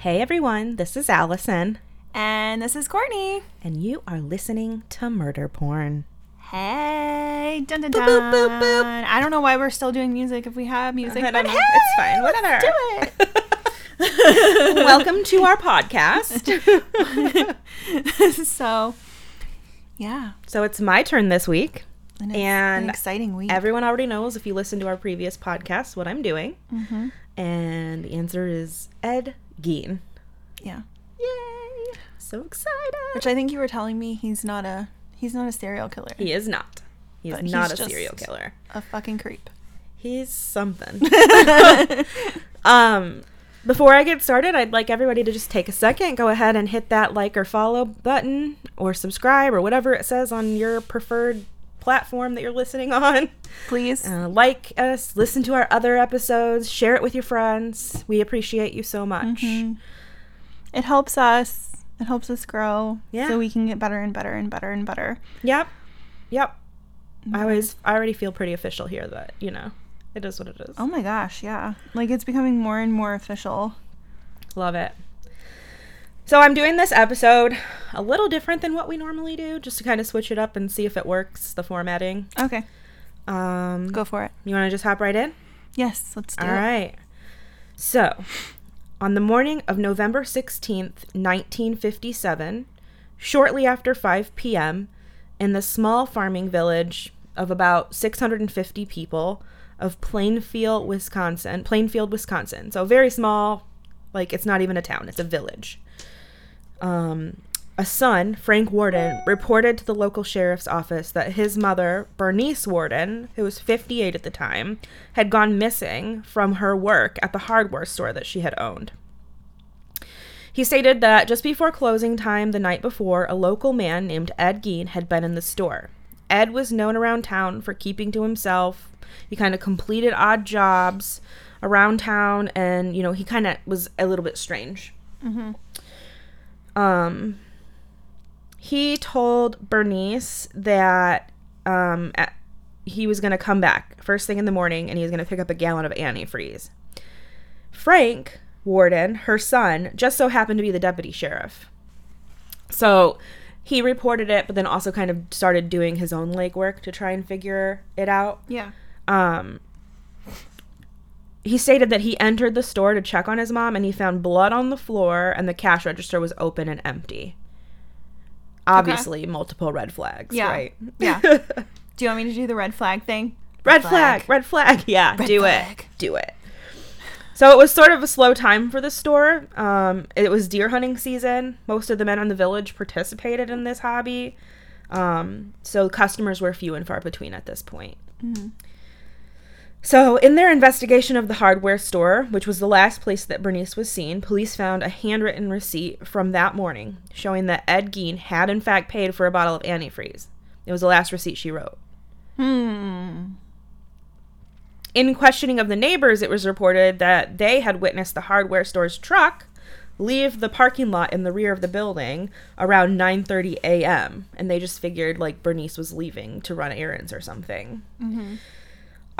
Hey everyone, this is Allison, And this is Courtney. and you are listening to Murder Porn. Hey, dun dun dun. boop, boop, boop. I don't know why we're still doing music if we have music. But hey, It's fine, whatever. let's do it. Welcome to our podcast. so, yeah, so it's my turn this week. and it's And an exciting week. Everyone already knows if you listen to our previous podcast what I'm doing. hmm And the answer is Ed Gein. Yeah, Yay! So excited. which I think you were telling me he's not a he's not a serial killer. he is not. He's But he's not a just- serial killer. a fucking creep. He's something. um before I get started, I'd like everybody to just take a second, go ahead and hit that like or follow button or subscribe or whatever it says on your preferred platform that you're listening on. Please. Uh, like us, listen to our other episodes, share it with your friends. We appreciate you so much. Mhm. It helps us. It helps us grow. Yeah. So we can get better and better and better and better. Yep. Yep. I always I already feel pretty official here that, you know, it is what it is. Oh my gosh, yeah. Like it's becoming more and more official. Love it. So I'm doing this episode a little different than what we normally do, just to kind of switch it up and see if it works, the formatting. Okay, Um, go for it. You want to just hop right in? Yes, let's do All it. right. So, on the morning of November 16th, 1957, shortly after 5 p.m., in the small farming village of about 650 people of Plainfield, Wisconsin, Plainfield, Wisconsin. So very small, like it's not even a town, it's a village. Um, a son, Frank Worden, reported to the local sheriff's office that his mother, Bernice Worden, who was 58 at the time, had gone missing from her work at the hardware store that she had owned. He stated that just before closing time the night before, a local man named Ed Gein had been in the store. Ed was known around town for keeping to himself. He kind of completed odd jobs around town, and you know he kind of was a little bit strange. Mm-hmm. Um, he told Bernice that um, at, he was going to come back first thing in the morning and he was going to pick up a gallon of antifreeze. Frank Worden, her son, just so happened to be the deputy sheriff. So he reported it, but then also kind of started doing his own legwork to try and figure it out. Yeah. Um, he stated that he entered the store to check on his mom and he found blood on the floor and the cash register was open and empty. Obviously, multiple red flags, Yeah. right? Yeah. Do you want me to do the red flag thing? red flag, red flag. Yeah, Red do flag. it. Do it. So it was sort of a slow time for the store. Um, it was deer hunting season. Most of the men in the village participated in this hobby. Um, so customers were few and far between at this point. Mhm. So, in their investigation of the hardware store, which was the last place that Bernice was seen, police found a handwritten receipt from that morning showing that Ed Gein had in fact paid for a bottle of antifreeze. It was the last receipt she wrote. Hmm. In questioning of the neighbors, it was reported that they had witnessed the hardware store's truck leave the parking lot in the rear of the building around 9:30 a.m. and they just figured like Bernice was leaving to run errands or something. Mm-hmm.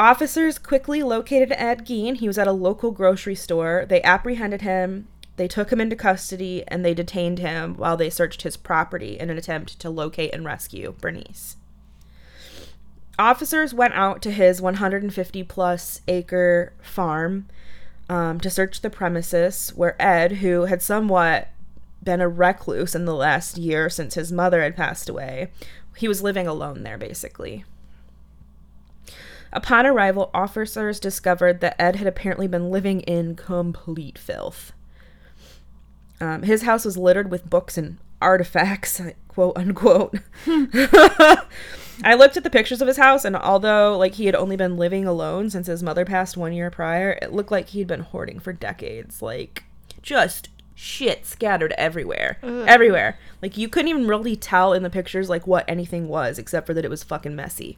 Officers quickly located Ed Gein. He was at a local grocery store. They apprehended him. They took him into custody and they detained him while they searched his property in an attempt to locate and rescue Bernice. Officers went out to his 150 plus acre farm um, to search the premises where Ed, who had somewhat been a recluse in the last year since his mother had passed away, he was living alone there basically. Upon arrival, officers discovered that Ed had apparently been living in complete filth. Um, his house was littered with books and artifacts, quote unquote. I looked at the pictures of his house, and although like he had only been living alone since his mother passed one year prior, it looked like he'd been hoarding for decades. Like just shit scattered everywhere, Ugh. everywhere. Like you couldn't even really tell in the pictures like what anything was, except for that it was fucking messy.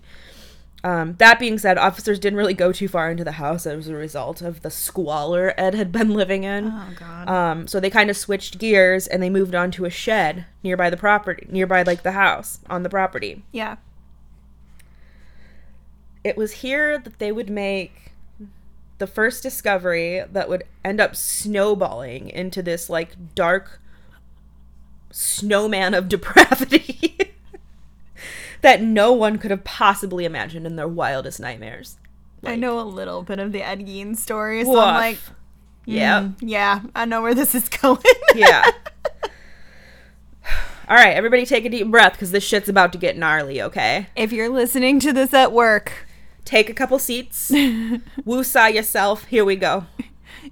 Um, that being said, officers didn't really go too far into the house as a result of the squalor Ed had been living in. Oh God. Um, so they kind of switched gears and they moved on to a shed nearby the property, nearby like the house on the property. yeah. It was here that they would make the first discovery that would end up snowballing into this like dark snowman of depravity that no one could have possibly imagined in their wildest nightmares. I know a little bit of the Ed Gein story, so Woof. I'm like, yeah. mm, yeah, I know where this is going. Yeah. All right, everybody take a deep breath because this shit's about to get gnarly, okay? if you're listening to this at work, Take a couple seats. Woosah yourself. Here we go.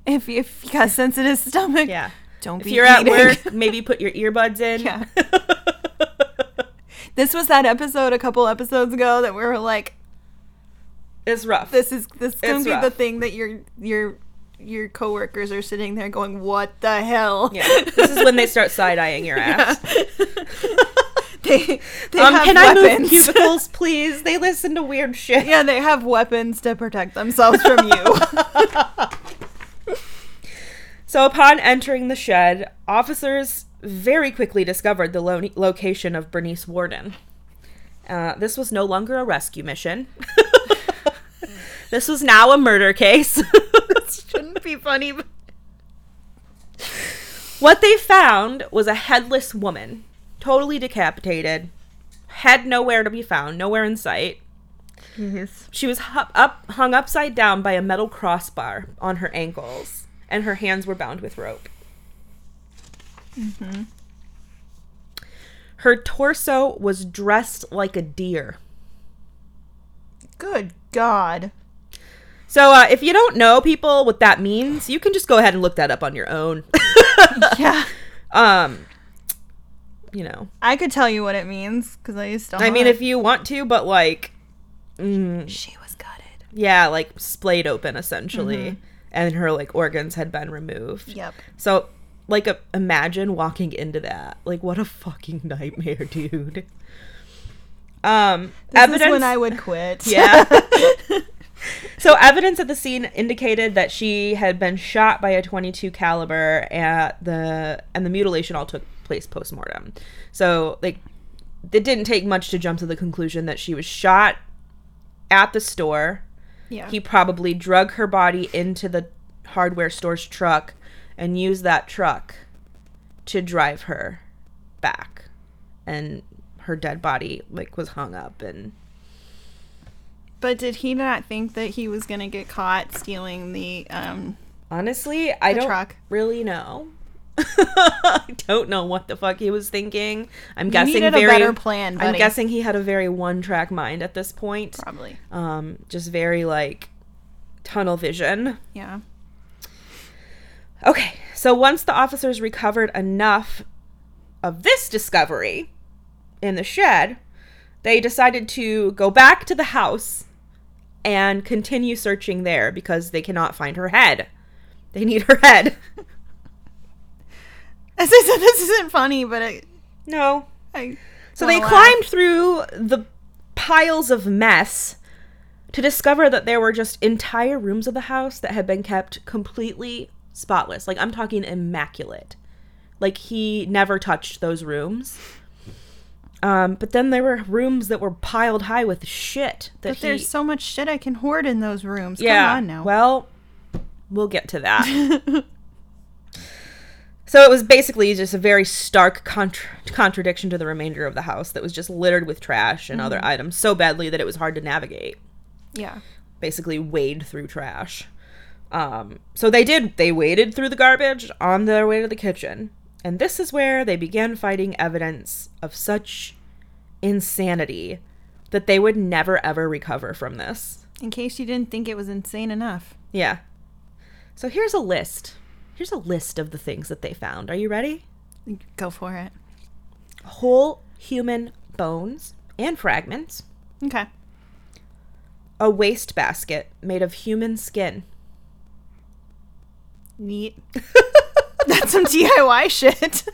if you, if you got a sensitive stomach, Yeah. don't If be you're at work, maybe put your earbuds in. Yeah. This was that episode a couple episodes ago that we were like, it's rough. this is this is gonna It's be the thing that your your your coworkers are sitting there going, "What the hell?" yeah. This is when they start side eyeing your ass. they they Um, have can I move cubicles, please? They listen to weird shit. yeah, they have weapons to protect themselves from you. So, upon entering the shed, officers very quickly discovered the lo- location of Bernice Worden. Uh, this was no longer a rescue mission. this was now a murder case. This shouldn't be funny. But what they found was a headless woman, totally decapitated, head nowhere to be found, nowhere in sight. She was hu- up, hung upside down by a metal crossbar on her ankles, and her hands were bound with rope. Her torso was dressed like a deer. Good God. So, uh, if you don't know people what that means, you can just go ahead and look that up on your own. Yeah. um, you know, I could tell you what it means because I used to. I mean, if you want to, but like, mm, she was gutted. yeah, like splayed open essentially, and her like organs had been removed. Yep. So, like, uh, imagine walking into that. Like, what a fucking nightmare, dude. Um, This evidence. is when I would quit. yeah. so evidence at the scene indicated that she had been shot by a 22 caliber at the and the mutilation all took place post-mortem. So like it didn't take much to jump to the conclusion that she was shot at the store. yeah. He probably drug her body into the hardware store's truck and use that truck to drive her back. And her dead body like was hung up and But did he not think that he was gonna get caught stealing the um honestly, I don't truck. really know. I don't know what the fuck he was thinking. I'm You guessing very better plan, I'm guessing he had a very one-track mind at this point. probably. Um just very like tunnel vision. Yeah. Okay, so once the officers recovered enough of this discovery in the shed, they decided to go back to the house and continue searching there because they cannot find her head. They need her head. As I said, this isn't funny, but I, No. I So they laugh. climbed through the piles of mess to discover that there were just entire rooms of the house that had been kept completely spotless. Like I'm talking immaculate. Like he never touched those rooms. Um, but then there were rooms that were piled high with shit that But he there's so much shit I can hoard in those rooms. yeah. Come on now. Well, we'll get to that. so it was basically just a very stark contra- contradiction to the remainder of the house that was just littered with trash and other items so badly that it was hard to navigate. yeah. Basically, wade through trash. Um, so they did. They waded through the garbage on their way to the kitchen. And this is where they began finding evidence of such insanity that they would never ever recover from this. In case you didn't think it was insane enough. Yeah. So here's a list. Here's a list of the things that they found. Are you ready? Go for it. Whole human bones and fragments, Okay. a waste basket made of human skin, Neat. That's some DIY shit.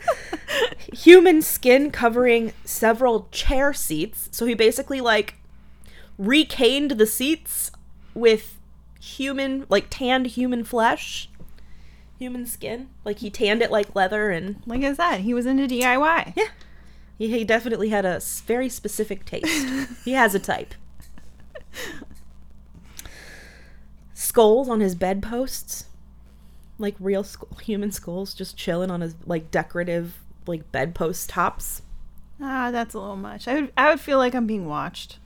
human skin covering several chair seats. So he basically like recaned the seats with human, like tanned human flesh, human skin. Like he tanned it like leather and like I said, he was into DIY. Yeah. He, he definitely had a very specific taste. he has a type. skulls on his bedposts, like real skull, human skulls, just chilling on his like decorative like bedpost tops. Ah, that's a little much. I would I would feel like I'm being watched.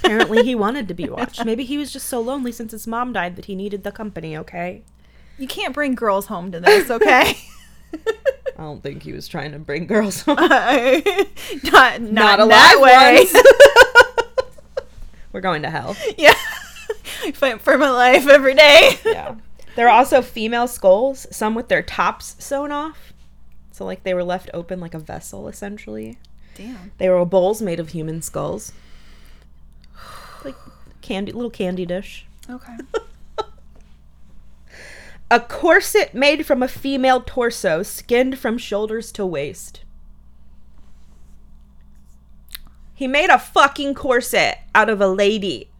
Apparently, he wanted to be watched. Maybe he was just so lonely since his mom died that he needed the company. Okay. You can't bring girls home to this, okay? I don't think he was trying to bring girls home. not not, Not in that way. We're going to hell. yeah. I fight for my life every day. Yeah. There are also female skulls, some with their tops sewn off. So, like, they were left open like a vessel, essentially. Damn. They were bowls made of human skulls. Like candy, little candy dish. Okay. A corset made from a female torso, skinned from shoulders to waist. He made a fucking corset out of a lady.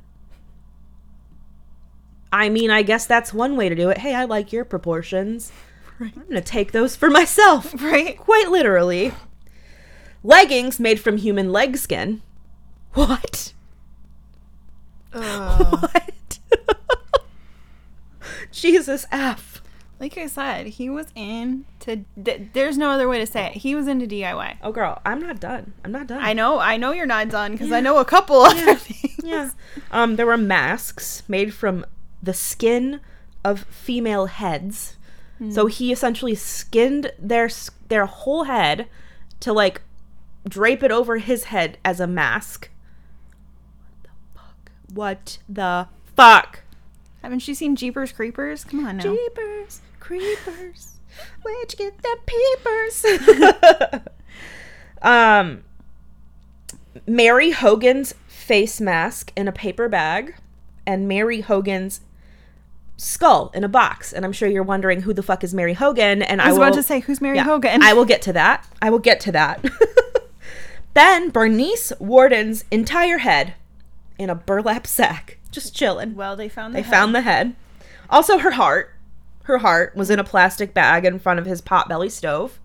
I mean, I guess that's one way to do it. Hey, I like your proportions. Right. I'm gonna take those for myself. Right. Quite literally. Leggings made from human leg skin. What? Uh, What? Jesus F. like I said, he was into. Th- there's no other way to say it. He was into DIY. Oh, girl, I'm not done. I'm not done. I know. I know you're not done because I know a couple other things. Yeah. Um, there were masks made from the skin of female heads. So he essentially skinned their their whole head to like drape it over his head as a mask. What the fuck? Haven't you seen Jeepers Creepers? Come on now. Jeepers, creepers, where'd you get the peepers? um, Mary Hogan's face mask in a paper bag, and Mary Hogan's skull in a box. And I'm sure you're wondering who the fuck is Mary Hogan. And I, I was will, about to say, who's Mary yeah, Hogan? I will get to that. I will get to that. then Bernice Worden's entire head in a burlap sack, just chilling. well, they found the They head. found the head. Also, her heart. Her heart was in a plastic bag in front of his potbelly stove.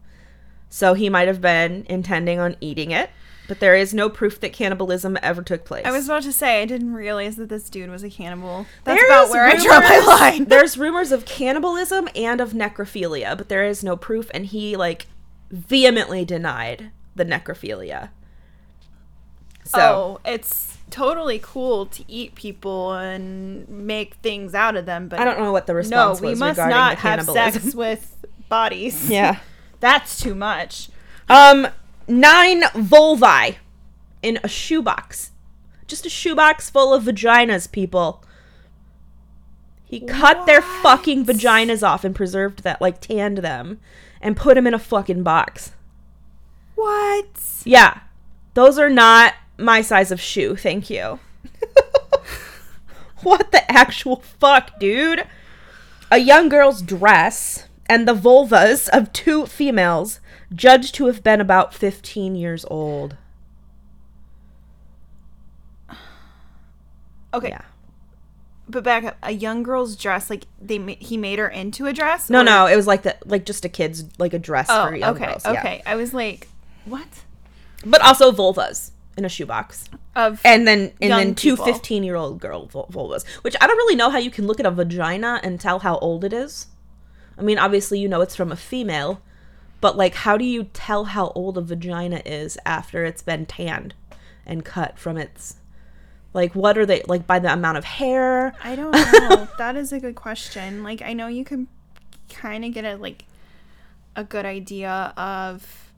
So he might have been intending on eating it, but there is no proof that cannibalism ever took place. I was about to say, I didn't realize that this dude was a cannibal. That's There about where I draw my line. There's rumors of cannibalism and of necrophilia, but there is no proof, and he like vehemently denied the necrophilia. So oh, it's totally cool to eat people and make things out of them, but I don't know what the no, response we was must regarding not the have sex with bodies. yeah. That's too much. Um, nine vulvi in a shoebox. Just a shoebox full of vaginas, people. He cut their fucking vaginas off and preserved that, like tanned them, and put them in a fucking box. What? Yeah, those are not my size of shoe. Thank you. what the actual fuck, dude? A young girl's dress and the vulvas of two females judged to have been about 15 years old. Okay, Yeah. but back up. A young girl's dress, like they he made her into a dress. No, or- no, it was like the like just a kid's like a dress Oh, for young okay, girls. yeah. okay. I was like, what? But also vulvas in a shoebox. Of And then and then two people. 15 year old girl vul- vulvas, which I don't really know how you can look at a vagina and tell how old it is. I mean, obviously you know it's from a female, but like how do you tell how old a vagina is after it's been tanned and cut from its like what are they like by the amount of hair? I don't know. that is a good question. Like I know you can kind of get a like a good idea of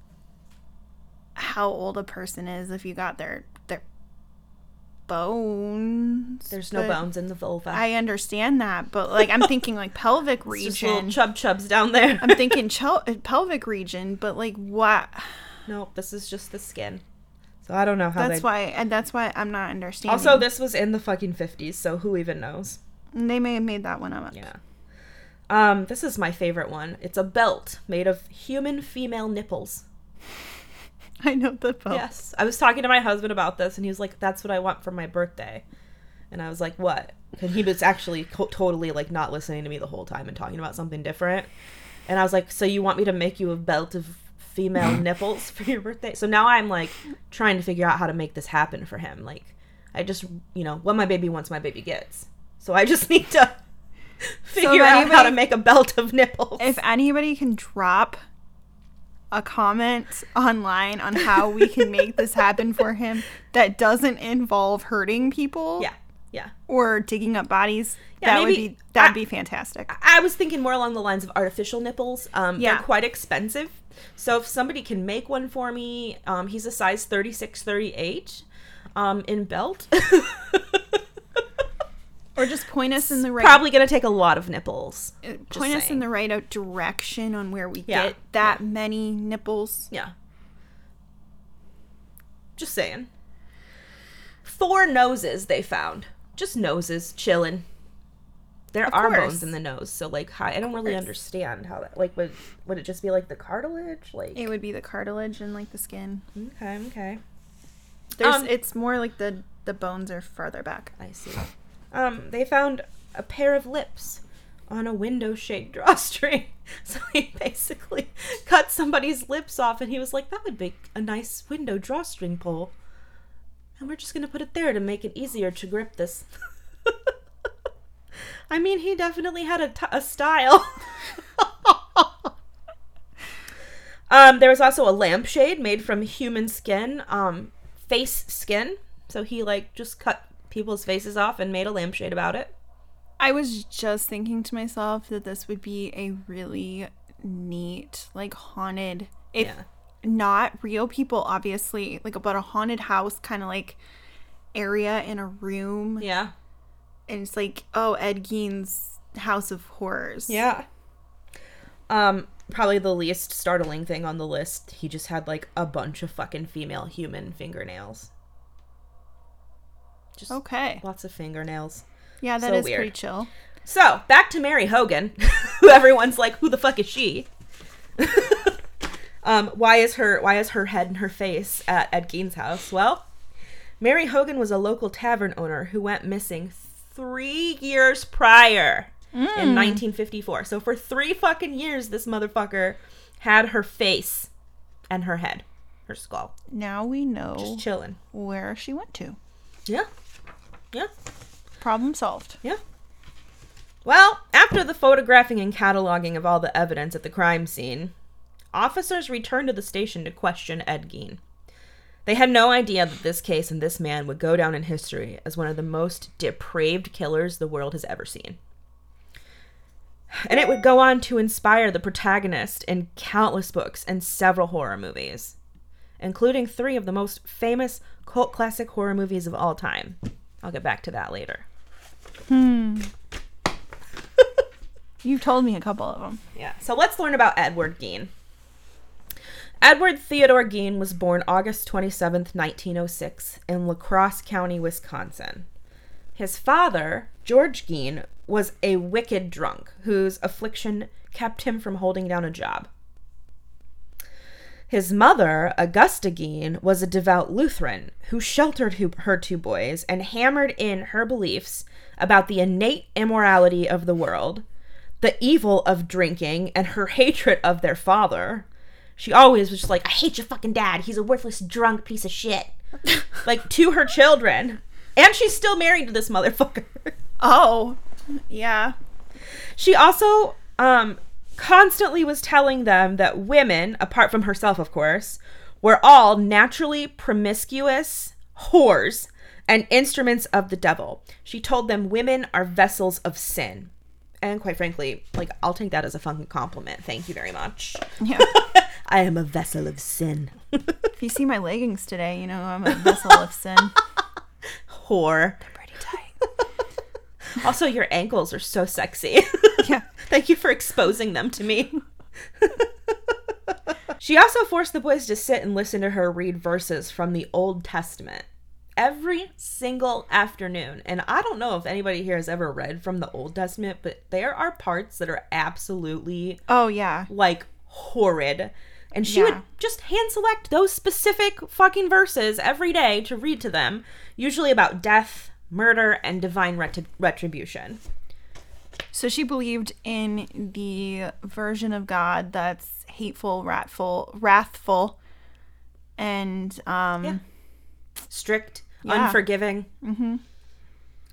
how old a person is if you got their bones. There's no bones in the vulva. I understand that, but like I'm thinking like pelvic It's just little region. chub chubs down there. I'm thinking chel- pelvic region, but like what? no, this is just the skin. So I don't know how That's they why, and that's why I'm not understanding. Also, this was in the fucking 50s, so who even knows? they may have made that one up. Yeah. Um, this is my favorite one. It's a belt made of human female nipples. I know the belt. Yes. I was talking to my husband about this, and he was like, "That's what I want for my birthday." And I was like, "What?" And he was actually co- totally like not listening to me the whole time and talking about something different. And I was like, "So you want me to make you a belt of female nipples for your birthday?" So now I'm like trying to figure out how to make this happen for him. Like, I just, you know, what my baby wants, my baby gets. So I just need to figure out how to make a belt of nipples. If anybody can drop a comment online on how we can make this happen for him that doesn't involve hurting people yeah. Yeah. or digging up bodies, Yeah, that would be that'd I- be fantastic. I was thinking more along the lines of artificial nipples. Um, Yeah. They're quite expensive. So if somebody can make one for me, um, he's a size 36, 38 um, in belt. Or just point us in the right Probably going to take a lot of nipples. uh, point us in the right out direction on where we Yeah, get that many nipples. Yeah. Just saying. Four noses they found. Just noses chilling. There Of are course. bones in the nose, so like hi- I don't really understand how that like would would it just be like the cartilage? Like It would be the cartilage and like the skin. Okay, okay. There's Um, it's more like the the bones are farther back. I see. Um, they found a pair of lips on a window shade drawstring. So he basically cut somebody's lips off and he was like, that would make a nice window drawstring pole. And we're just going to put it there to make it easier to grip this. I mean, he definitely had a, t- a style. um, there was also a lampshade made from human skin, um, face skin. So he like just cut people's faces off and made a lampshade about it. I was just thinking to myself that this would be a really neat, like haunted, if Yeah. not real people, obviously, like about a haunted house kind of like area in a room. Yeah. And it's like, oh, Ed Gein's House of Horrors. Yeah. Um, probably the least startling thing on the list. He just had like a bunch of fucking female human fingernails. Just Okay. lots of fingernails. Yeah, that is So weird. pretty chill. So back to Mary Hogan, who everyone's like, who the fuck is she? um, why is her why is her head and her face at Ed Gein's house? Well, Mary Hogan was a local tavern owner who went missing three years prior in 1954. So for three fucking years, this motherfucker had her face and her head, her skull, Now we know just chilling. where she went to. Yeah, yeah. Problem solved. Yeah. Well, after the photographing and cataloging of all the evidence at the crime scene, officers returned to the station to question Ed Gein. They had no idea that this case and this man would go down in history as one of the most depraved killers the world has ever seen. And it would go on to inspire the protagonist in countless books and several horror movies, including three of the most famous cult classic horror movies of all time. I'll get back to that later. Hmm. You've told me a couple of them. Yeah. So let's learn about Edward Gein. Edward Theodore Gein was born August 27th, 1906, in La Crosse County, Wisconsin. His father, George Gein, was a wicked drunk whose affliction kept him from holding down a job. His mother, Augusta Gein, was a devout Lutheran who sheltered her two boys and hammered in her beliefs about the innate immorality of the world, the evil of drinking, and her hatred of their father. She always was just like, I hate your fucking dad. He's a worthless drunk piece of shit. like to her children. And she's still married to this motherfucker. Oh, yeah. She also um constantly was telling them that women, apart from herself of course, were all naturally promiscuous whores and instruments of the devil. She told them women are vessels of sin. And quite frankly, like I'll take that as a fucking compliment. Thank you very much. Yeah. I am a vessel of sin. if you see my leggings today, you know I'm a vessel of sin. Whore. They're pretty tight. Also, your ankles are so sexy. Yeah. Thank you for exposing them to me. she also forced the boys to sit and listen to her read verses from the Old Testament every single afternoon. And I don't know if anybody here has ever read from the Old Testament, but there are parts that are absolutely Oh yeah. like horrid. And she Yeah. would just hand select those specific fucking verses every day to read to them, usually about death, murder, and divine retri- retribution. So she believed in the version of God that's hateful, wrathful, wrathful, and um, Yeah. strict, Yeah. unforgiving. Mm-hmm.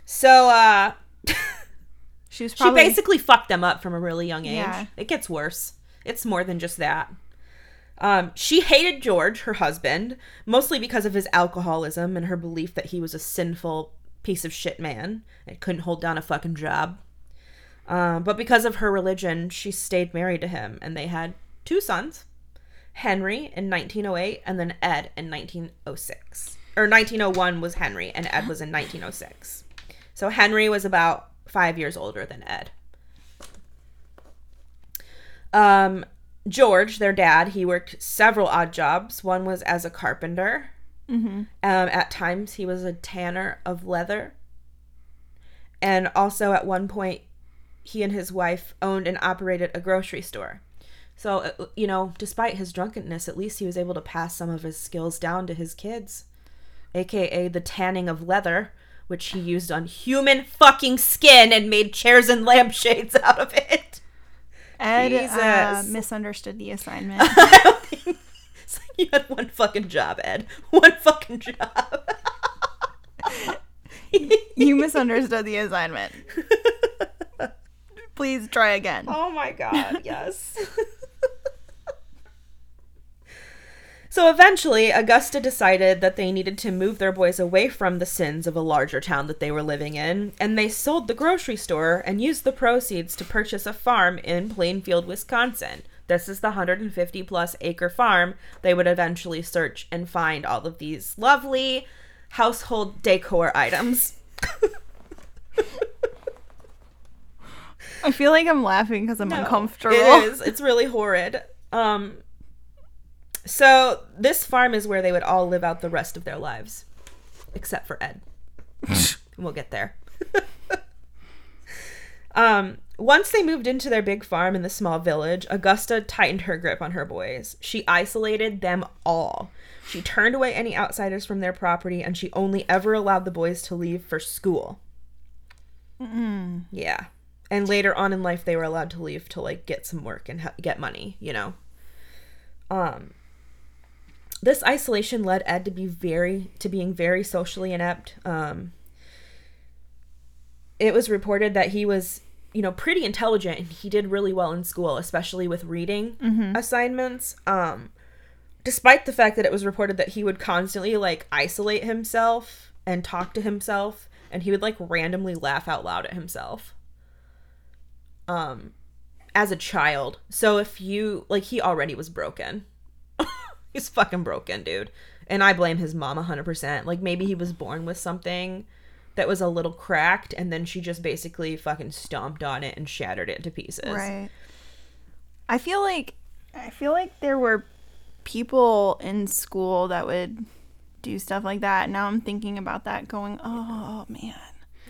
So, uh, She was She basically fucked them up from a really young age. Yeah. It gets worse. It's more than just that. Um, she hated George, her husband, mostly because of his alcoholism and her belief that he was a sinful piece of shit man and couldn't hold down a fucking job. Um, but because of her religion, she stayed married to him, and they had two sons Henry in 1908 and then Ed in 1906. Or 1901 was Henry, and Ed was in 1906. So Henry was about five years older than Ed. Um, George, their dad, he worked several odd jobs. One was as a carpenter. Um, at times, he was a tanner of leather. And also, at one point, he and his wife owned and operated a grocery store. So, uh, you know, despite his drunkenness, at least he was able to pass some of his skills down to his kids, aka the tanning of leather, which he used on human fucking skin and made chairs and lampshades out of it. Ed uh, misunderstood the assignment. You had one fucking job, Ed. One fucking job. you misunderstood the assignment. Please try again. Oh my god, yes. so eventually, Augusta decided that they needed to move their boys away from the sins of a larger town that they were living in, and they sold the grocery store and used the proceeds to purchase a farm in Plainfield, Wisconsin. This is the 150 plus acre farm they would eventually search and find all of these lovely household decor items. I feel like I'm laughing because I'm No, uncomfortable. It is. It's really horrid. Um so this farm is where they would all live out the rest of their lives. Except for Ed. we'll get there. um once they moved into their big farm in the small village, Augusta tightened her grip on her boys. She isolated them all. She turned away any outsiders from their property and she only ever allowed the boys to leave for school. Yeah. And later on in life, they were allowed to leave to like get some work and ha- get money, you know. Um, this isolation led Ed to be very to being very socially inept. Um, it was reported that he was, you know, pretty intelligent and he did really well in school, especially with reading assignments. Um, despite the fact that it was reported that he would constantly like isolate himself and talk to himself and he would like randomly laugh out loud at himself um as a child. So if you like he already was broken. He's fucking broken dude. And i blame his mom 100% like maybe he was born with something that was a little cracked and then she just basically fucking stomped on it and shattered it to pieces Right. I feel like I feel like there were people in school that would do stuff like that. Now I'm thinking about that going, "Oh, man.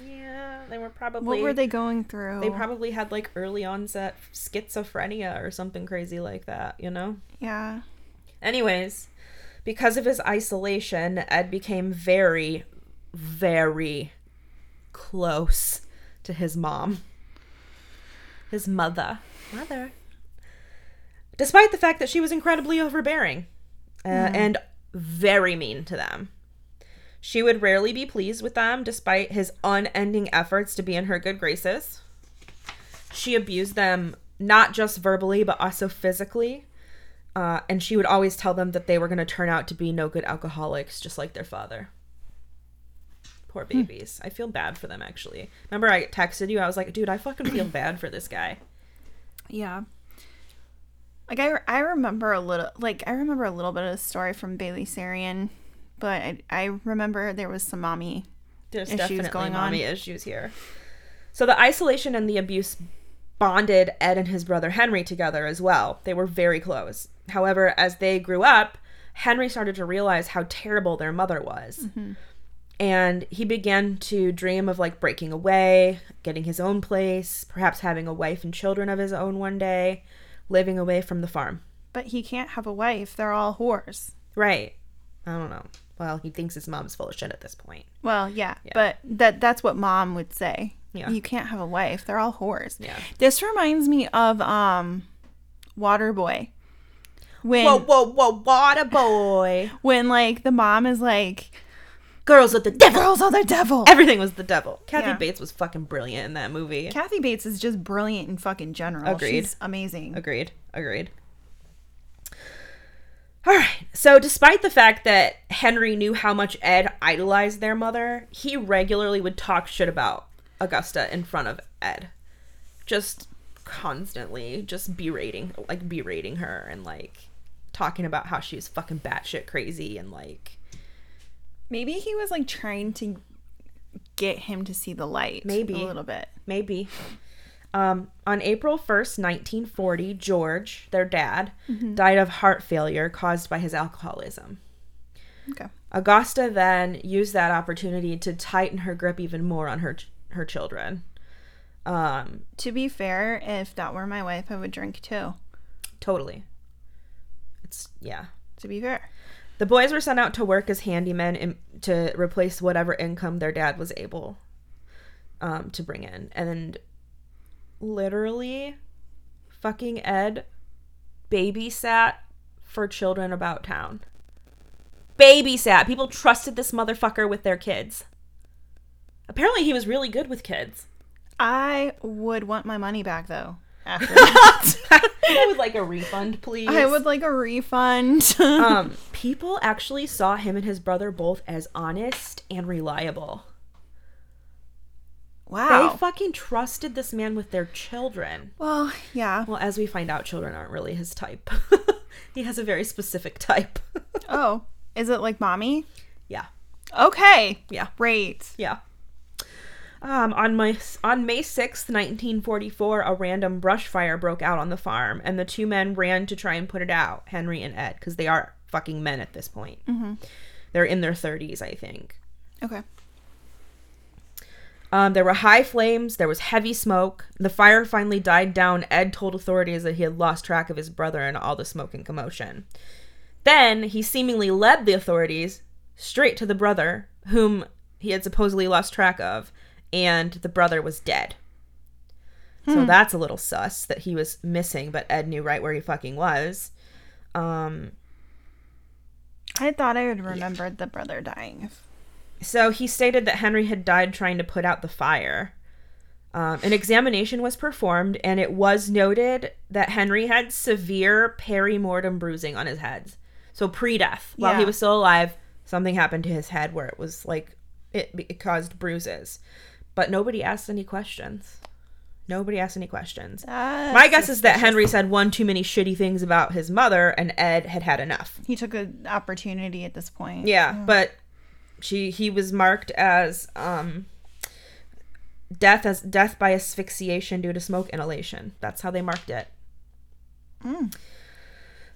yeah they were probably What were they going through?" They probably had like early onset schizophrenia or something crazy like that, you know? Yeah. Anyways, because of his isolation, Ed became very, very close to his mom. His mother. Mother. Despite the fact that she was incredibly overbearing uh, and very mean to them. She would rarely be pleased with them despite his unending efforts to be in her good graces. She abused them not just verbally, but also physically. Uh, and she would always tell them that they were going to turn out to be no good alcoholics, just like their father. Poor hmm. babies. I feel bad for them, actually. Remember, I texted you? I was like, dude, I fucking feel bad for this guy. Yeah. Like I, I remember a little like I remember a little bit of the story from Bailey Sarian, but I, I remember there was some mommy There's Issues definitely going on. mommy issues here. So the isolation and the abuse bonded Ed and his brother Henry together as well. They were very close. However, as they grew up, Henry started to realize how terrible their mother was. Mm-hmm. And he began to dream of like breaking away, getting his own place, perhaps having a wife and children of his own one day, living away from the farm. But he can't have a wife. They're all whores. Right. I don't know. Well, he thinks his mom's full of shit at this point. Well, yeah, but that that's what mom would say. Yeah. You can't have a wife. They're all whores. Yeah. This reminds me of um Waterboy. When Whoa, whoa, whoa, water boy. when like the mom is like Girls with the devil. Girls are the devil. Everything was the devil. Kathy Yeah. Bates was fucking brilliant in that movie. Kathy Bates is just brilliant in fucking general. Agreed. She's amazing. Agreed. Agreed. All right. So, despite the fact that Henry knew how much Ed idolized their mother, he regularly would talk shit about Augusta in front of Ed. Just constantly, just berating, like berating her and like talking about how she was fucking batshit crazy and like Maybe he was like trying to get him to see the light. Maybe. a little bit. Maybe. Um, on April 1st, 1940, George, their dad, died of heart failure caused by his alcoholism. Okay. Augusta then used that opportunity to tighten her grip even more on her her children. Um, To be fair, if that were my wife, I would drink too. totally. It's yeah. To be fair. The boys were sent out to work as handymen in, to replace whatever income their dad was able um, to bring in. And literally, fucking Ed babysat for children about town. Babysat. People trusted this motherfucker with their kids. Apparently, he was really good with kids. I would want my money back though. After that. I would like a refund, please. I would like a refund. um, people actually saw him and his brother both as honest and reliable. Wow. They fucking trusted this man with their children. well, yeah. Well, as we find out, children aren't really his type. he has a very specific type. Oh, is it like mommy? yeah, Okay. yeah, Great. yeah. Um, on my on May sixth, nineteen forty four, a random brush fire broke out on the farm, and the two men ran to try and put it out. Henry and Ed, because they are fucking men at this point. They're in their thirties, I think. Okay. Um, there were high flames. There was heavy smoke. The fire finally died down. Ed told authorities that he had lost track of his brother in all the smoke and commotion. Then he seemingly led the authorities straight to the brother, whom he had supposedly lost track of, and the brother was dead. So that's a little sus that he was missing, but Ed knew right where he fucking was. Um, I thought I would remembered the brother dying. So he stated that Henry had died trying to put out the fire. Um, an examination was performed, and it was noted that Henry had severe perimortem bruising on his head. So pre-death, while he was still alive, something happened to his head where it was like it, it caused bruises. But nobody asked any questions. Nobody asked any questions. My guess is that Henry said one too many shitty things about his mother, and Ed had had enough. he took an opportunity at this point. Yeah, but she he was marked as um death as death by asphyxiation due to smoke inhalation. That's how they marked it. Mm.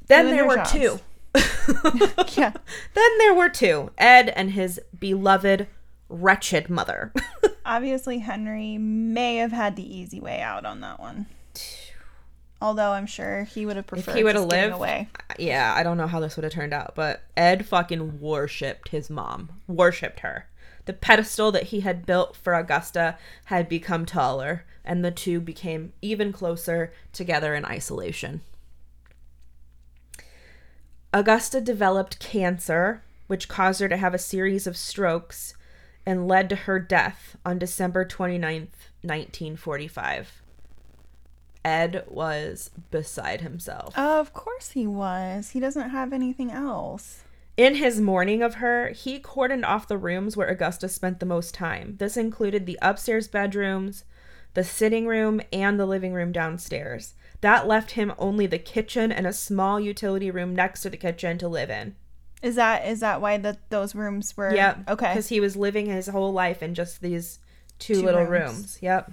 Then there were jobs. two. Yeah. Then there were two. Ed and his beloved wretched mother. Obviously, Henry may have had the easy way out on that one. Although I'm sure he would have preferred he would've lived, away. yeah, I don't know how this would have turned out, but Ed fucking worshipped his mom. Worshipped her. The pedestal that he had built for Augusta had become taller, and the two became even closer together in isolation. Augusta developed cancer, which caused her to have a series of strokes and led to her death on December 29th, 1945. Ed was beside himself. Of course he was. He doesn't have anything else. In his mourning of her, he cordoned off the rooms where Augusta spent the most time. This included the upstairs bedrooms, the sitting room, and the living room downstairs. That left him only the kitchen and a small utility room next to the kitchen to live in. Is that is that why that those rooms were? Yep. Okay. Because he was living his whole life in just these two, Two little rooms. rooms. Yep.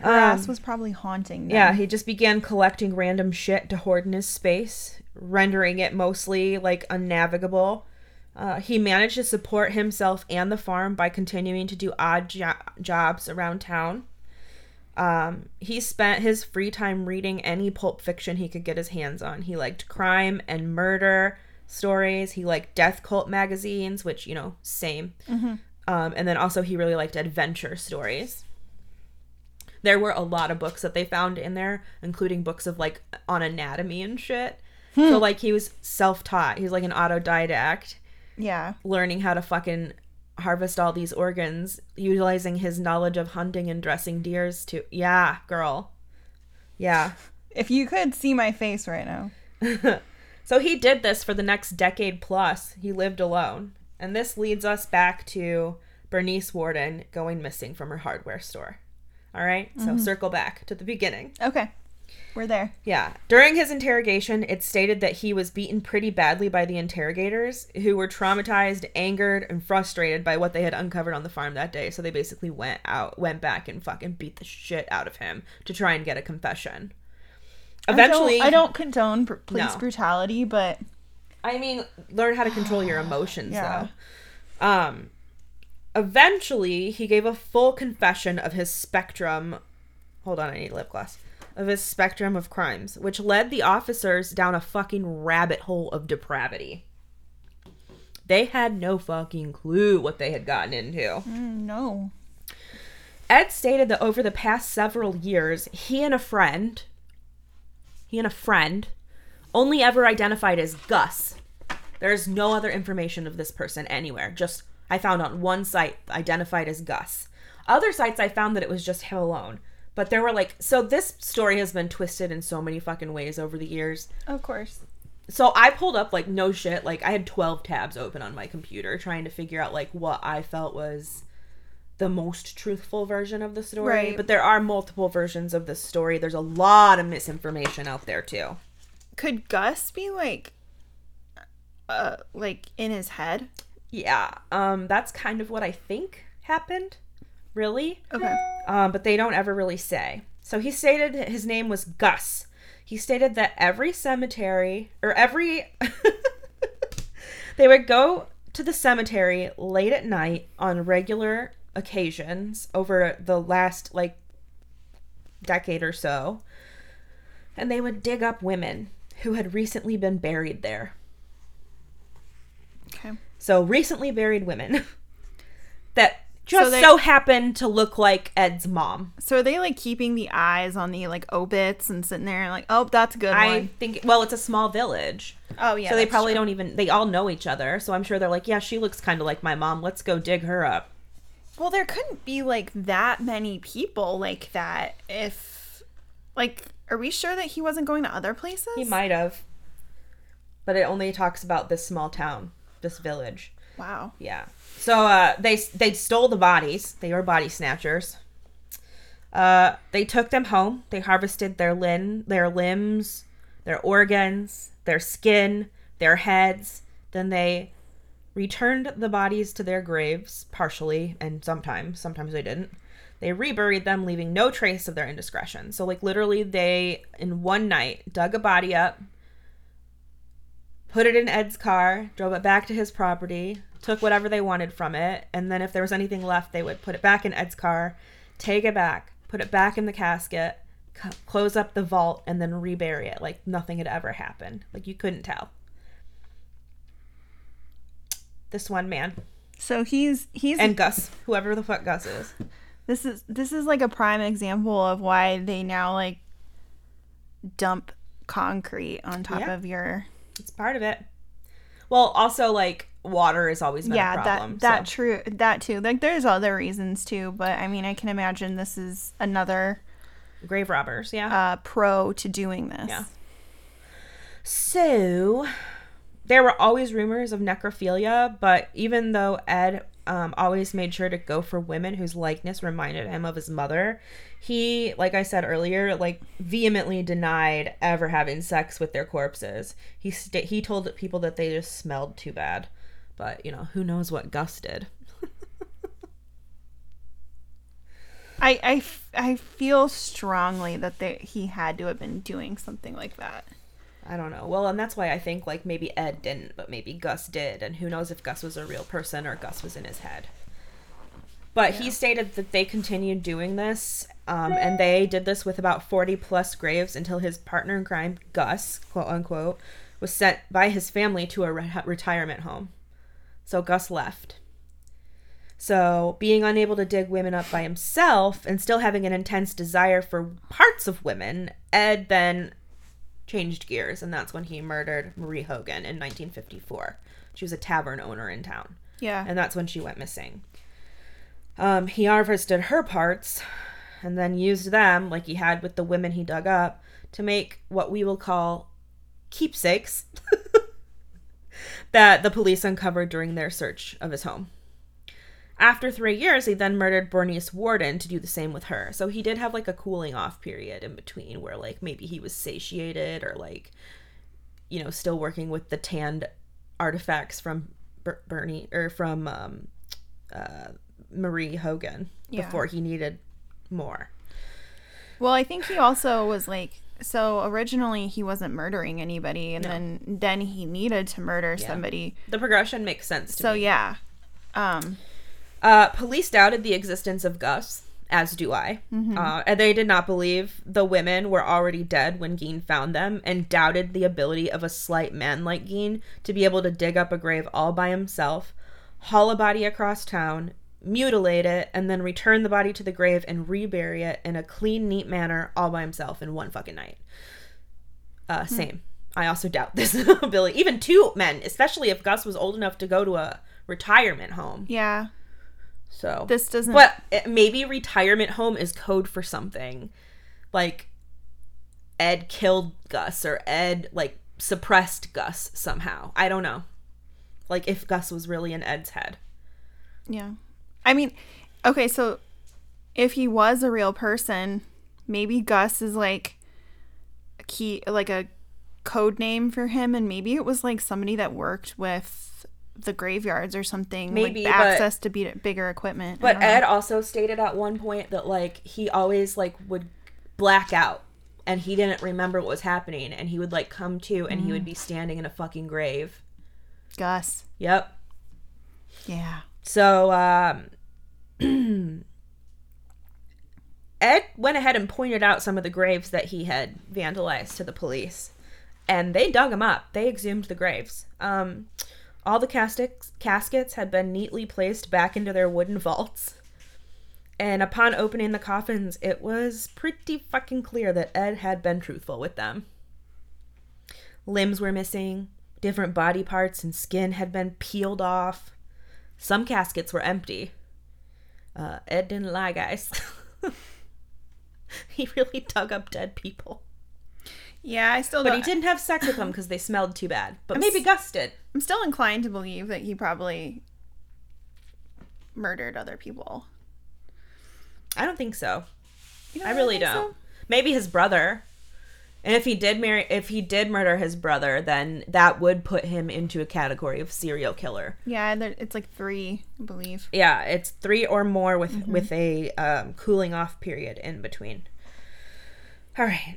Her ass Um, was probably haunting. Them. Yeah, he just began collecting random shit to hoard in his space, rendering it mostly like unnavigable. Uh, he managed to support himself and the farm by continuing to do odd jo- jobs around town. Um, he spent his free time reading any pulp fiction he could get his hands on. He liked crime and murder stories. He liked death cult magazines, which, you know, same. Um, and then also, he really liked adventure stories there were a lot of books that they found in there, including books of like on anatomy and shit. So like he was self-taught. He was like an autodidact. Yeah. learning how to fucking harvest all these organs, utilizing his knowledge of hunting and dressing deers to. Yeah, girl. Yeah. If you could see my face right now. So he did this for the next decade plus. He lived alone. And this leads us back to Bernice Worden going missing from her hardware store. All right? So mm-hmm. circle back to the beginning. Okay. We're there. Yeah. During his interrogation, it stated that he was beaten pretty badly by the interrogators, who were traumatized, angered, and frustrated by what they had uncovered on the farm that day. So they basically went out, went back, and fucking beat the shit out of him to try and get a confession. Eventually, I don't, I don't condone police No. brutality, but I mean, learn how to control your emotions, Yeah. though. Um, eventually, he gave a full confession of his spectrum. Hold on, I need lip gloss. Of his spectrum of crimes, which led the officers down a fucking rabbit hole of depravity. They had no fucking clue what they had gotten into. mm, no. Ed stated that over the past several years, he and a friend, he and a friend, only ever identified as Gus. There's no other information of this person anywhere. Just I found on one site identified as Gus. Other sites I found that it was just him alone. But there were like so this story has been twisted in so many fucking ways over the years. Of course. So I pulled up like no shit, like I had 12 tabs open on my computer trying to figure out like what I felt was the most truthful version of the story. Right. But there are multiple versions of the story. There's a lot of misinformation out there too. Could Gus be like, uh, like in his head? Yeah, um that's kind of what I think happened. Really? Okay. um, but they don't ever really say. So he stated his name was Gus. He stated that every cemetery or every they would go to the cemetery late at night on regular occasions over the last like decade or so. And they would dig up women who had recently been buried there. Okay. So recently buried women that just they- so happened to look like Ed's mom. So are they like keeping the eyes on the like obits and sitting there and like, oh, that's a good I one. think well, it's a small village. Oh yeah. so they probably true. don't even they all know each other. So I'm sure they're like, "Yeah, she looks kind of like my mom. Let's go dig her up." Well, there couldn't be like that many people like that if, like, are we sure that he wasn't going to other places? He might have. But it only talks about this small town, this village. Wow. Yeah. So uh, they they stole the bodies. They were body snatchers. Uh, they took them home. They harvested their limb, their limbs, their organs, their skin, their heads. Then they returned the bodies to their graves, partially, and sometimes, sometimes they didn't. They reburied them, leaving no trace of their indiscretion. So, like, literally, they, in one night, dug a body up, put it in Ed's car, drove it back to his property, took whatever they wanted from it, and then if there was anything left, they would put it back in Ed's car, take it back, put it back in the casket, c- close up the vault, and then rebury it like nothing had ever happened. Like you couldn't tell. This one man So he's he's and Gus, whoever the fuck Gus is. this is this is like a prime example of why they now like dump concrete on top Yeah. of your It's part of it. Well, also like water is always yeah a problem. that that so- true that too like there's other reasons too but i mean i can imagine this is another grave robbers, yeah. uh pro to doing this Yeah. So, there were always rumors of necrophilia, but even though Ed um, always made sure to go for women whose likeness reminded him of his mother, he, like I said earlier, like vehemently denied ever having sex with their corpses. He sta- he told people that they just smelled too bad, but you know who knows what Gus did. I, I, f- I feel strongly that they, he had to have been doing something like that I don't know. Well, and that's why I think like maybe Ed didn't, but maybe Gus did, and who knows if Gus was a real person or Gus was in his head. But he stated that they continued doing this, um, and they did this with about forty plus graves until his partner in crime, Gus, quote unquote, was sent by his family to a re- retirement home. So Gus left. So, being unable to dig women up by himself and still having an intense desire for parts of women, Ed then changed gears, and that's when he murdered Marie Hogan in 1954. She was a tavern owner in town, Yeah. and that's when she went missing. Um, he harvested her parts and then used them, like he had with the women he dug up, to make what we will call keepsakes that the police uncovered during their search of his home. After three years, he then murdered Bernice Worden to do the same with her. So he did have like a cooling off period in between where like maybe he was satiated or like, you know, still working with the tanned artifacts from Ber- Bernie or from um, uh, Marie Hogan Yeah. before he needed more. Well, I think he also was like so originally he wasn't murdering anybody and No. then then he needed to murder Yeah. somebody. The progression makes sense to So me. yeah. Um Uh, police doubted the existence of Gus, as do I. Uh, and they did not believe the women were already dead when Gein found them, and doubted the ability of a slight man like Gein to be able to dig up a grave all by himself, haul a body across town, mutilate it, and then return the body to the grave and rebury it in a clean, neat manner all by himself in one fucking night. Uh, same. I also doubt this ability. Even two men, especially if Gus was old enough to go to a retirement home. yeah. So This doesn't but eh, maybe retirement home is code for something. Like Ed killed Gus or Ed like suppressed Gus somehow. I don't know. Like if Gus was really in Ed's head. Yeah. I mean, okay, so if he was a real person, maybe Gus is like a key like a code name for him and maybe it was like somebody that worked with the graveyards or something Maybe, like but- access to be bigger equipment. But. Ed also stated at one point that like he always like would black out and he didn't remember what was happening and he would like come to and he would be standing in a fucking grave. Gus. Yep. Yeah. So um, Ed went ahead and pointed out some of the graves that he had vandalized to the police, and they dug them up. They exhumed the graves. Um, all the caskets caskets had been neatly placed back into their wooden vaults. And upon opening the coffins, it was pretty fucking clear that Ed had been truthful with them. Limbs were missing, different body parts and skin had been peeled off. Some caskets were empty. Uh, Ed didn't lie, guys. he really dug up dead people. Yeah, I still But don't he didn't have sex with them because they smelled too bad. But I'm maybe s- Gus did. I'm still inclined to believe that he probably murdered other people. I don't think so. You I really don't. so? Maybe his brother. And if he did marry, if he did murder his brother, then that would put him into a category of serial killer. Yeah, there, it's like three, I believe. Yeah, it's three or more with with a um, cooling off period in between. All right.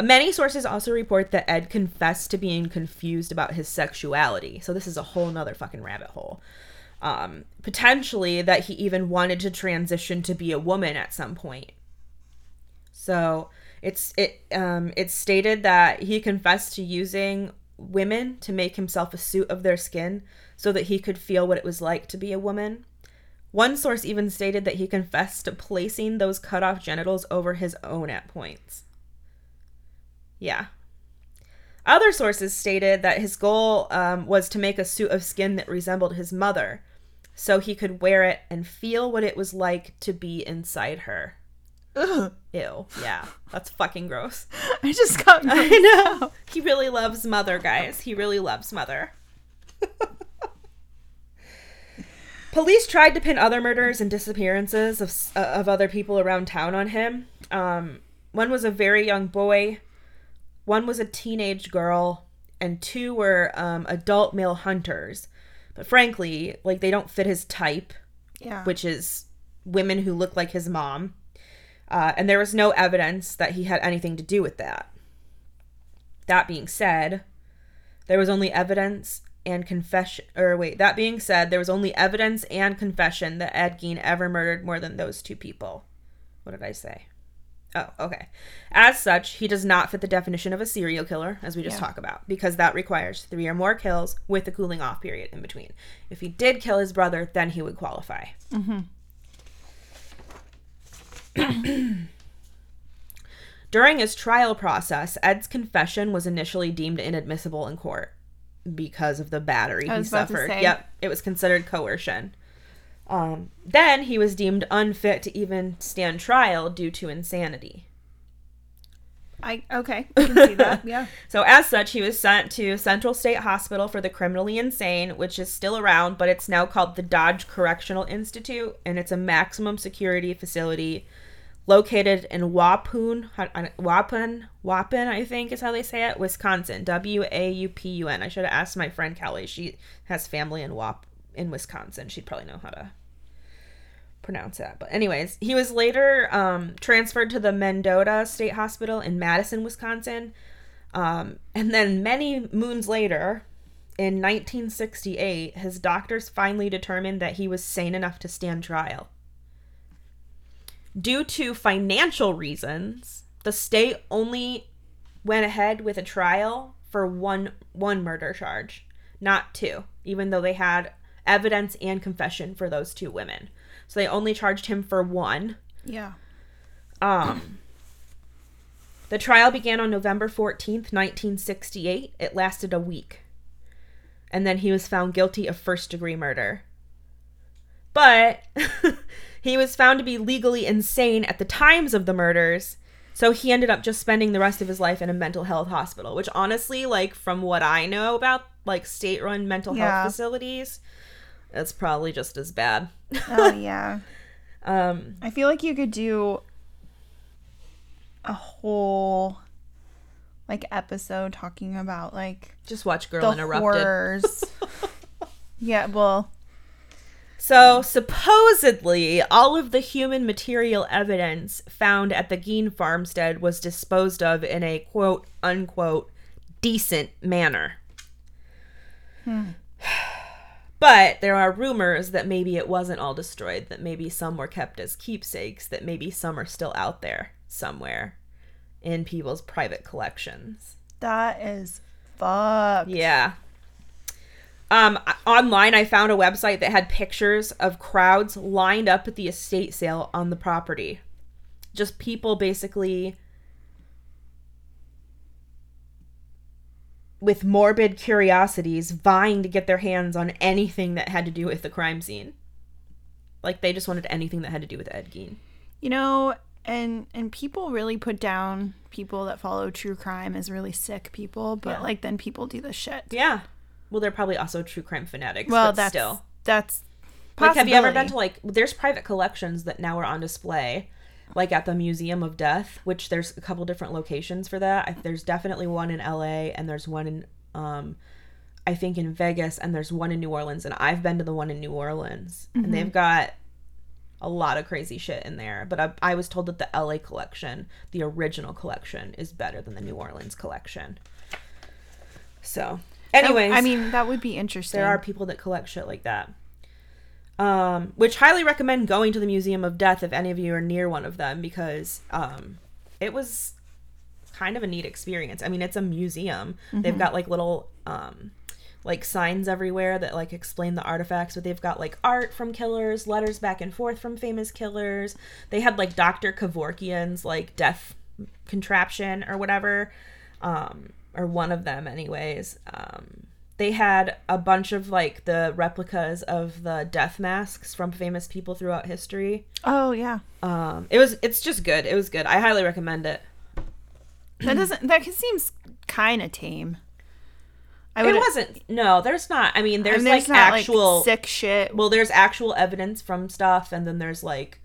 Many sources also report that Ed confessed to being confused about his sexuality. So this is a whole nother fucking rabbit hole. Um, potentially that he even wanted to transition to be a woman at some point. So it's it um it's stated that he confessed to using women to make himself a suit of their skin so that he could feel what it was like to be a woman. One source even stated that he confessed to placing those cut off genitals over his own at points. Yeah. Other sources stated that his goal um, was to make a suit of skin that resembled his mother, so he could wear it and feel what it was like to be inside her. Ugh. Ew. Yeah. That's fucking gross. I just got I know. He really loves Mother, guys. He really loves Mother. Police tried to pin other murders and disappearances of, uh, of other people around town on him. Um, one was a very young boy, one was a teenage girl, and two were um, adult male hunters. But frankly, like they don't fit his type Yeah. which is women who look like his mom. Uh, and there was no evidence that he had anything to do with that. That being said, there was only evidence and confession. Or wait, that being said, there was only evidence and confession that Ed Gein ever murdered more than those two people. What did I say? Oh, okay. As such, he does not fit the definition of a serial killer, as we just Yeah. talked about, because that requires three or more kills with a cooling off period in between. If he did kill his brother, then he would qualify. Mm-hmm. During his trial process, Ed's confession was initially deemed inadmissible in court because of the battery I he was about to suffered. say. Yep, it was considered coercion. Um, then he was deemed unfit to even stand trial due to insanity. I okay. I can see that. Yeah. So, as such, he was sent to Central State Hospital for the Criminally Insane, which is still around, but it's now called the Dodge Correctional Institute, and it's a maximum security facility located in Waupun, Waupun, Waupun, I think is how they say it, Wisconsin. W A U P U N. I should have asked my friend Kelly. She has family in Wap in Wisconsin. She'd probably know how to pronounce that. But anyways, he was later um, transferred to the Mendota State Hospital in Madison, Wisconsin. Um, and then many moons later, in 1968, his doctors finally determined that he was sane enough to stand trial. Due to financial reasons, the state only went ahead with a trial for one one murder charge, not two, even though they had evidence and confession for those two women. So they only charged him for one. Yeah. Um, the trial began on November 14th, 1968. It lasted a week. And then he was found guilty of first degree murder. But he was found to be legally insane at the times of the murders. So he ended up just spending the rest of his life in a mental health hospital, which honestly, like from what I know about like state-run mental Yeah. health facilities, it's probably just as bad. Oh yeah. Um, I feel like you could do a whole like episode talking about like just watch Girl the Interrupted. horrors. yeah, well, So, supposedly, all of the human material evidence found at the Gein farmstead was disposed of in a quote unquote decent manner. But there are rumors that maybe it wasn't all destroyed, that maybe some were kept as keepsakes, that maybe some are still out there somewhere in people's private collections. that is fucked. Yeah. Um, online, I found a website that had pictures of crowds lined up at the estate sale on the property. Just people basically with morbid curiosities vying to get their hands on anything that had to do with the crime scene. Like they just wanted anything that had to do with Ed Gein. You know, and and people really put down people that follow true crime as really sick people, but Yeah. like then people do the shit. Yeah. Well, they're probably also true crime fanatics. well, but that's still. that's Like, have you ever been to like? There's private collections that now are on display, like at the Museum of Death, which there's a couple different locations for that. There's definitely one in L.A. and there's one in, um, I think in Vegas, and there's one in New Orleans. And I've been to the one in New Orleans, and they've got a lot of crazy shit in there. But I, I was told that the L.A. collection, the original collection, is better than the New Orleans collection. So, That- anyways, I mean, that would be interesting. there are people that collect shit like that. Um, which highly recommend going to the Museum of Death if any of you are near one of them because um, it was kind of a neat experience. I mean, it's a museum. They've got like little um, like signs everywhere that like explain the artifacts, but they've got like art from killers, letters back and forth from famous killers. They had like Dr. Kevorkian's like death contraption or whatever, um, or one of them, anyways. Um, they had a bunch of like the replicas of the death masks from famous people throughout history. oh yeah, Um, it was it's just good. It was good. I highly recommend it. that doesn't that seems kind of tame. I It wasn't. No, there's not. I mean, there's, I mean, like not, actual. sick shit. well, there's actual evidence from stuff, and then there's like,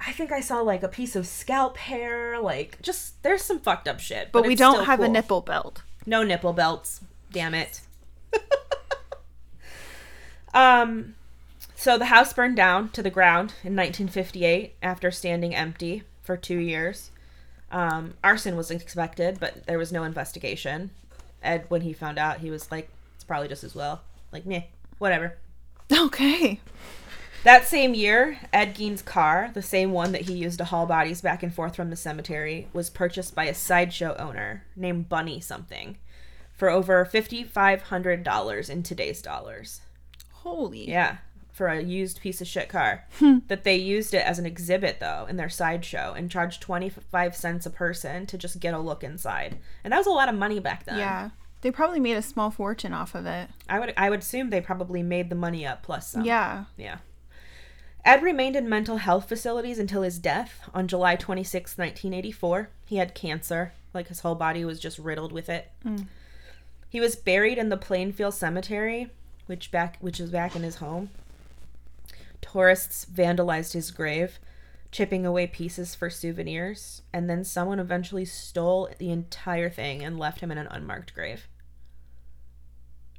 I think I saw like a piece of scalp hair. Like, just there's some fucked up shit. but we don't have a nipple belt. No nipple belts. Damn it. um, so the house burned down to the ground in 1958 after standing empty for two years. Um, arson was expected, but there was no investigation. Ed, when he found out, he was like, "It's probably just as well." Like, meh, whatever. Okay. That same year, Ed Gein's car, the same one that he used to haul bodies back and forth from the cemetery, was purchased by a sideshow owner named Bunny something for over $5,500 in today's dollars. Holy. Yeah. for a used piece of shit car. Hmm. that they used it as an exhibit though in their sideshow and charged 25 cents a person to just get a look inside. And that was a lot of money back then. Yeah. They probably made a small fortune off of it. I would I would assume they probably made the money up plus some. Yeah. Yeah. Ed remained in mental health facilities until his death on July 26, 1984. He had cancer, like his whole body was just riddled with it. Mm. He was buried in the Plainfield Cemetery, which back which is back in his home. Tourists vandalized his grave, chipping away pieces for souvenirs, and then someone eventually stole the entire thing and left him in an unmarked grave.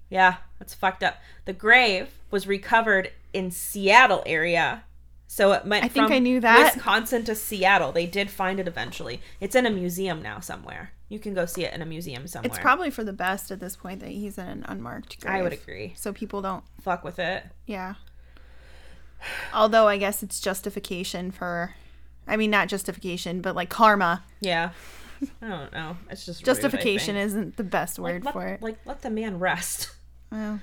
Yeah, that's fucked up. The grave was recovered in Seattle area. So it went I think from I knew that. Wisconsin to Seattle. They did find it eventually. It's in a museum now somewhere. You can go see it in a museum somewhere. It's probably for the best at this point that he's in an unmarked grave. I would agree. So people don't. Fuck with it. Yeah. Although I guess it's justification for. I mean, not justification, but like karma. Yeah. I don't know. It's just rude, Justification think. isn't the best Like, word let, for it. Like let the man rest. Well,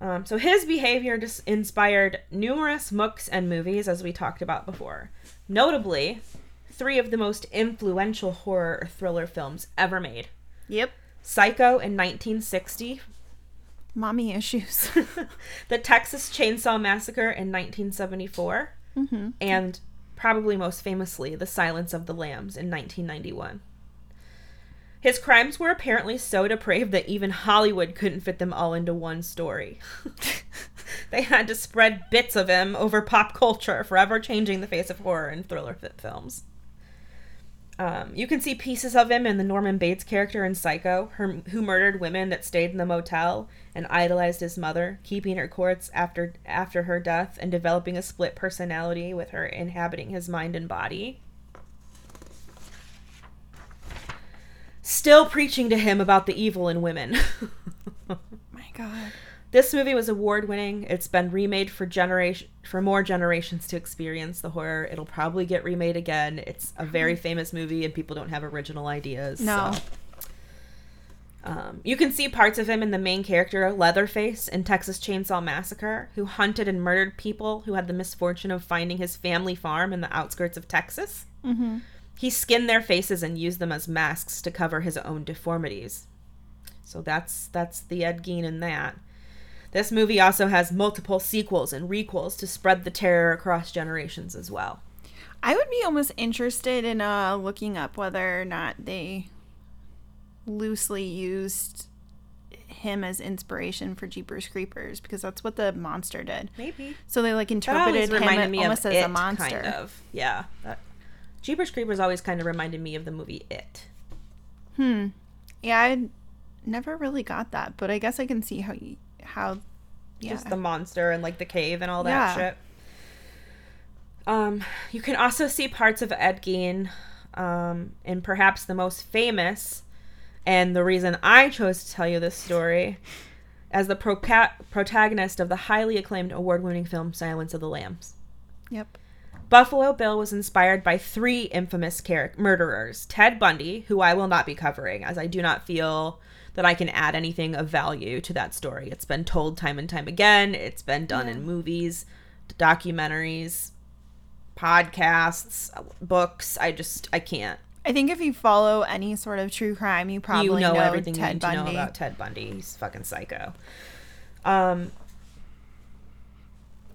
Um, so his behavior just inspired numerous books and movies, as we talked about before. Notably, three of the most influential horror or thriller films ever made: yep. Psycho in 1960, Mommy issues. The Texas Chainsaw Massacre in 1974, mm-hmm. and probably most famously, The Silence of the Lambs in 1991. His crimes were apparently so depraved that even Hollywood couldn't fit them all into one story. they had to spread bits of him over pop culture, forever changing the face of horror and thriller fi- films. Um, you can see pieces of him in the Norman Bates character in Psycho, her, who murdered women that stayed in the motel and idolized his mother, keeping her courts after after her death and developing a split personality with her inhabiting his mind and body. Still preaching to him about the evil in women. My God. This movie was award winning. It's been remade for generation for more generations to experience the horror. It'll probably get remade again. It's a very famous movie and people don't have original ideas. No. so. Um, you can see parts of him in the main character, Leatherface, in Texas Chainsaw Massacre, who hunted and murdered people who had the misfortune of finding his family farm in the outskirts of Texas. Mm-hmm. He skinned their faces and used them as masks to cover his own deformities. So that's that's the Ed Gein in that. This movie also has multiple sequels and requels to spread the terror across generations as well. I would be almost interested in uh, looking up whether or not they loosely used him as inspiration for Jeepers Creepers because that's what the monster did. Maybe. So they like interpreted him reminded me almost of as it, a monster. kind of. Yeah. That, Jeepers Creepers always kind of reminded me of the movie It. Hmm. Yeah, I never really got that, but I guess I can see how you, how yeah. Just the monster and like the cave and all that Yeah. shit. Um, you can also see parts of Ed Gein um, in perhaps the most famous, and the reason I chose to tell you this story, as the proca- protagonist of the highly acclaimed award-winning film Silence of the Lambs. Yep. Buffalo Bill was inspired by three infamous char- murderers Ted Bundy, who I will not be covering, as I do not feel that I can add anything of value to that story. It's been told time and time again, it's been done in movies, documentaries, podcasts, books. I just, I can't. I think if you follow any sort of true crime, you probably you know, know, everything Ted you need Bundy. to know about Ted Bundy. He's fucking psycho. Um,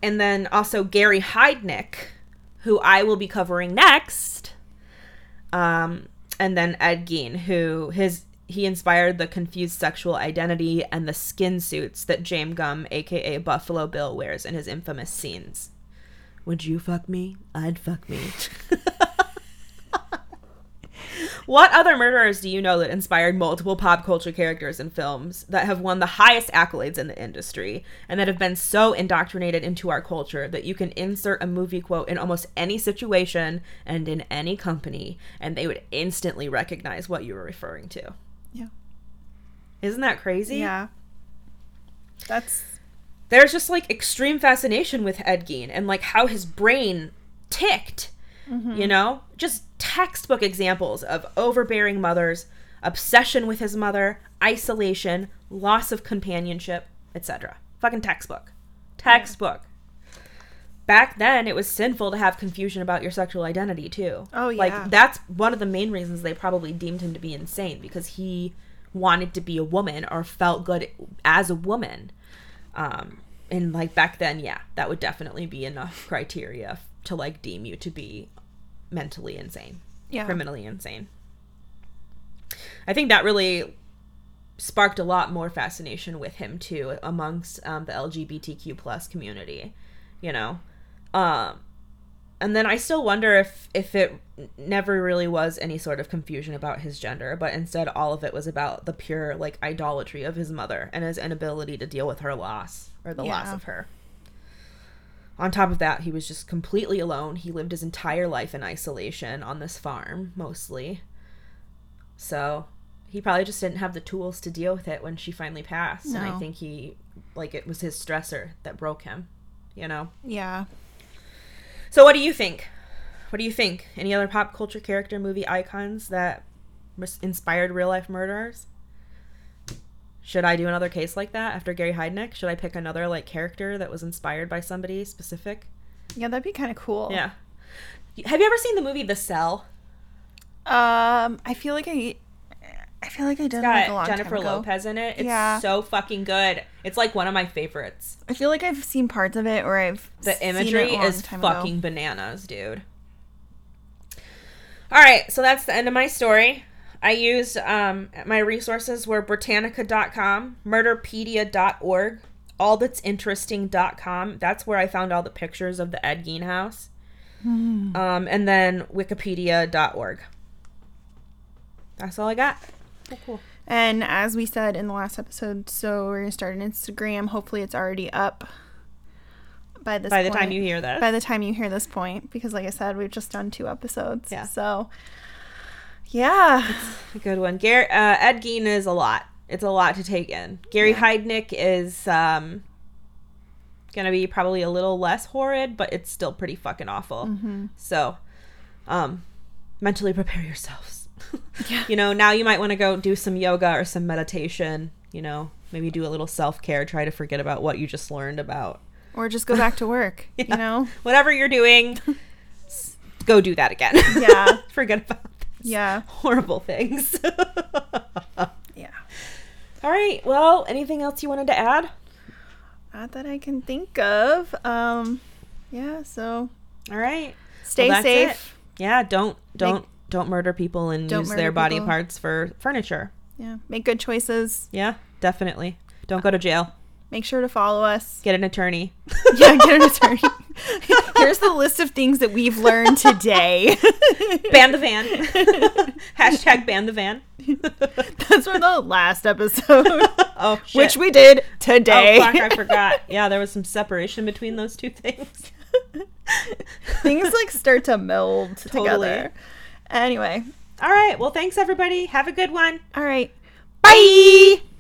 and then also Gary Heidnik, who I will be covering next. Um, and then Ed Gein, who his he inspired the confused sexual identity and the skin suits that James Gumb, aka Buffalo Bill, wears in his infamous scenes. Would you fuck me? I'd fuck me. What other murderers do you know that inspired multiple pop culture characters in films that have won the highest accolades in the industry and that have been so indoctrinated into our culture that you can insert a movie quote in almost any situation and in any company and they would instantly recognize what you were referring to? Yeah. Isn't that crazy? Yeah. That's There's just like extreme fascination with Ed Gein and like how his brain ticked mm-hmm. you know just textbook examples of overbearing mothers obsession with his mother isolation loss of companionship etc fucking textbook textbook back then it was sinful to have confusion about your sexual identity too. Oh, yeah. Like that's one of the main reasons they probably deemed him to be insane because he wanted to be a woman or felt good as a woman. Um and like back then, yeah, that would definitely be enough criteria to like deem you to be mentally insane, Yeah. criminally insane. I think that really sparked a lot more fascination with him too amongst um, the LGBTQ plus community, you know. Um, and then I still wonder if if it never really was any sort of confusion about his gender, but instead all of it was about the pure like idolatry of his mother and his inability to deal with her loss or the loss of her. On top of that, he was just completely alone. He lived his entire life in isolation on this farm, mostly. So he probably just didn't have the tools to deal with it when she finally passed. And I think he, like, it was his stressor that broke him, you know? Yeah. So what do you think? What do you think? Any other pop culture character movie icons that inspired real life murderers? Should I do another case like that after Gary Heidnik? Should I pick another like character that was inspired by somebody specific? Yeah, that'd be kind of cool. Yeah. Have you ever seen the movie The Cell? Um, I feel like I, I feel like I did like got long Jennifer. Lopez in it. It's Yeah. so fucking good. It's like one of my favorites. I feel like I've seen parts of it, or I've The seen it imagery is time ago. fucking bananas, dude. All right, so that's the end of my story. I used um, my resources were Britannica.com, Murderpedia.org, allthat'sinteresting.com. That's interesting.com. That's where I found all the pictures of the Ed Gein house. Hmm. Um, and then Wikipedia.org. That's all I got. Cool, cool. And as we said in the last episode, so we're gonna start an Instagram. Hopefully, it's already up by this. By the point. time you hear this. by the time you hear this point, because like I said, we've just done two episodes. Yeah. So, yeah, it's A good one. Gary, uh, Ed Gein is a lot. It's a lot to take in. Gary Yeah. Heidnik is um, gonna be probably a little less horrid, but it's still pretty fucking awful. Mm-hmm. So, um, mentally prepare yourselves. Yeah. You know, now you might want to go do some yoga or some meditation. You know, maybe do a little self care. Try to forget about what you just learned about. or just go back to work. Yeah. You know. Whatever you're doing, go do that again. Yeah. forget about this Yeah. horrible things. Yeah. All right. Well, anything else you wanted to add? Not that I can think of. Um, yeah. So All right. stay that's safe. Yeah. Don't don't don't murder people and Don't use their body people. parts for furniture. Yeah. Make good choices. Yeah, definitely. Don't go to jail. Make sure to follow us. Get an attorney. yeah, get an attorney. Here's the list of things that we've learned today. ban the van. Hashtag ban the van. That's from the last episode, oh, shit. which we did today. Oh fuck! I forgot. Yeah, there was some separation between those two things. Things like start to meld Totally. together. Anyway, All right. Well, thanks everybody. Have a good one. all right. Bye.